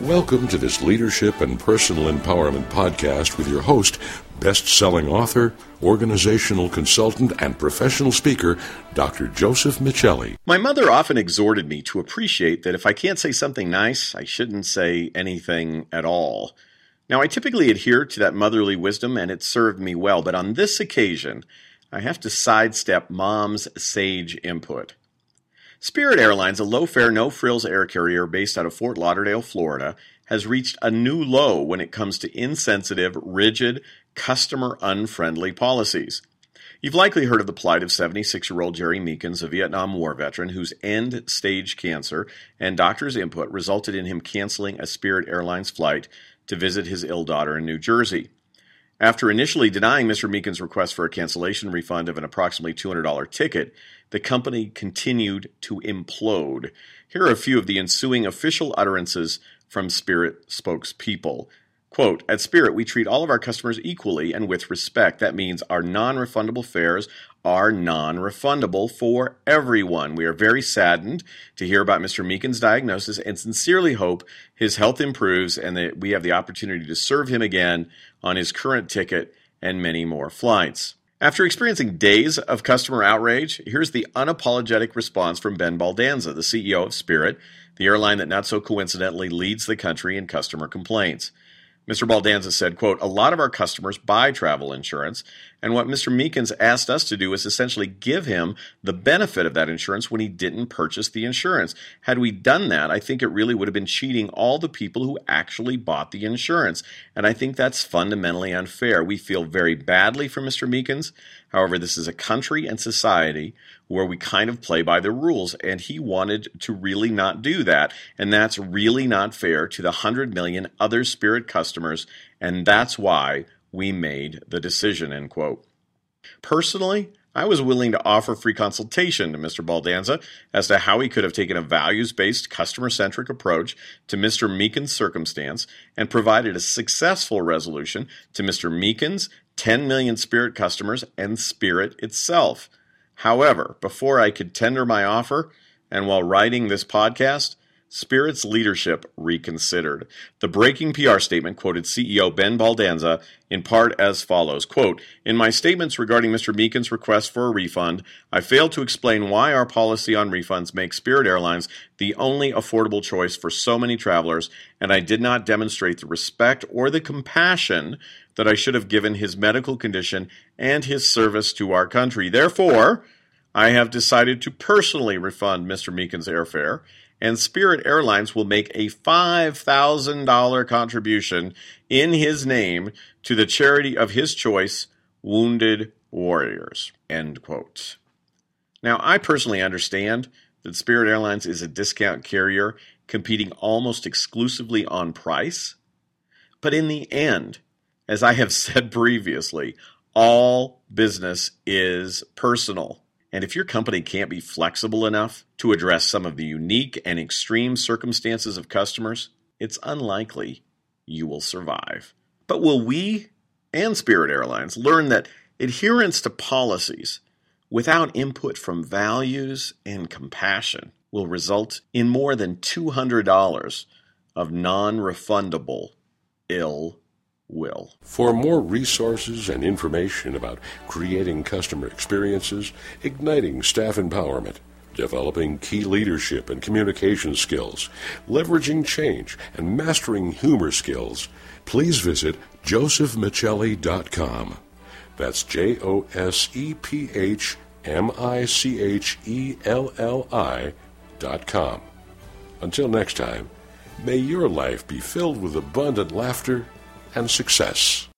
Welcome to this leadership and personal empowerment podcast with your host, best selling author, organizational consultant, and professional speaker, Dr. Joseph Michelli. My mother often exhorted me to appreciate that if I can't say something nice, I shouldn't say anything at all. Now, I typically adhere to that motherly wisdom, and it served me well, but on this occasion, I have to sidestep mom's sage input. Spirit Airlines, a low fare, no frills air carrier based out of Fort Lauderdale, Florida, has reached a new low when it comes to insensitive, rigid, customer unfriendly policies. You've likely heard of the plight of 76 year old Jerry Meekins, a Vietnam War veteran whose end stage cancer and doctor's input resulted in him canceling a Spirit Airlines flight to visit his ill daughter in New Jersey. After initially denying Mr. Meekins' request for a cancellation refund of an approximately $200 ticket, the company continued to implode. Here are a few of the ensuing official utterances from Spirit spokespeople. Quote, at Spirit, we treat all of our customers equally and with respect. That means our non refundable fares are non refundable for everyone. We are very saddened to hear about Mr. Meekins' diagnosis and sincerely hope his health improves and that we have the opportunity to serve him again on his current ticket and many more flights. After experiencing days of customer outrage, here's the unapologetic response from Ben Baldanza, the CEO of Spirit, the airline that not so coincidentally leads the country in customer complaints. Mr. Baldanza said, quote, a lot of our customers buy travel insurance, and what Mr. Meekins asked us to do is essentially give him the benefit of that insurance when he didn't purchase the insurance. Had we done that, I think it really would have been cheating all the people who actually bought the insurance. And I think that's fundamentally unfair. We feel very badly for Mr. Meekins. However, this is a country and society where we kind of play by the rules, and he wanted to really not do that. And that's really not fair to the 100 million other Spirit customers, and that's why we made the decision, end quote. Personally, I was willing to offer free consultation to Mr. Baldanza as to how he could have taken a values based, customer centric approach to Mr. Meekins' circumstance and provided a successful resolution to Mr. Meekins, 10 million Spirit customers, and Spirit itself. However, before I could tender my offer, and while writing this podcast, Spirit's leadership reconsidered. The breaking PR statement quoted CEO Ben Baldanza in part as follows quote, In my statements regarding Mr. Meekins' request for a refund, I failed to explain why our policy on refunds makes Spirit Airlines the only affordable choice for so many travelers, and I did not demonstrate the respect or the compassion that I should have given his medical condition and his service to our country. Therefore, I have decided to personally refund Mr. Meekins' airfare, and Spirit Airlines will make a $5,000 contribution in his name to the charity of his choice, Wounded Warriors. End quote. Now, I personally understand that Spirit Airlines is a discount carrier competing almost exclusively on price. But in the end, as I have said previously, all business is personal. And if your company can't be flexible enough to address some of the unique and extreme circumstances of customers, it's unlikely you will survive. But will we and Spirit Airlines learn that adherence to policies without input from values and compassion will result in more than $200 of non refundable ill will. For more resources and information about creating customer experiences, igniting staff empowerment, developing key leadership and communication skills, leveraging change, and mastering humor skills, please visit josephmichelli.com. That's J O S E P H M I C H E L L I dot com. Until next time, may your life be filled with abundant laughter and success.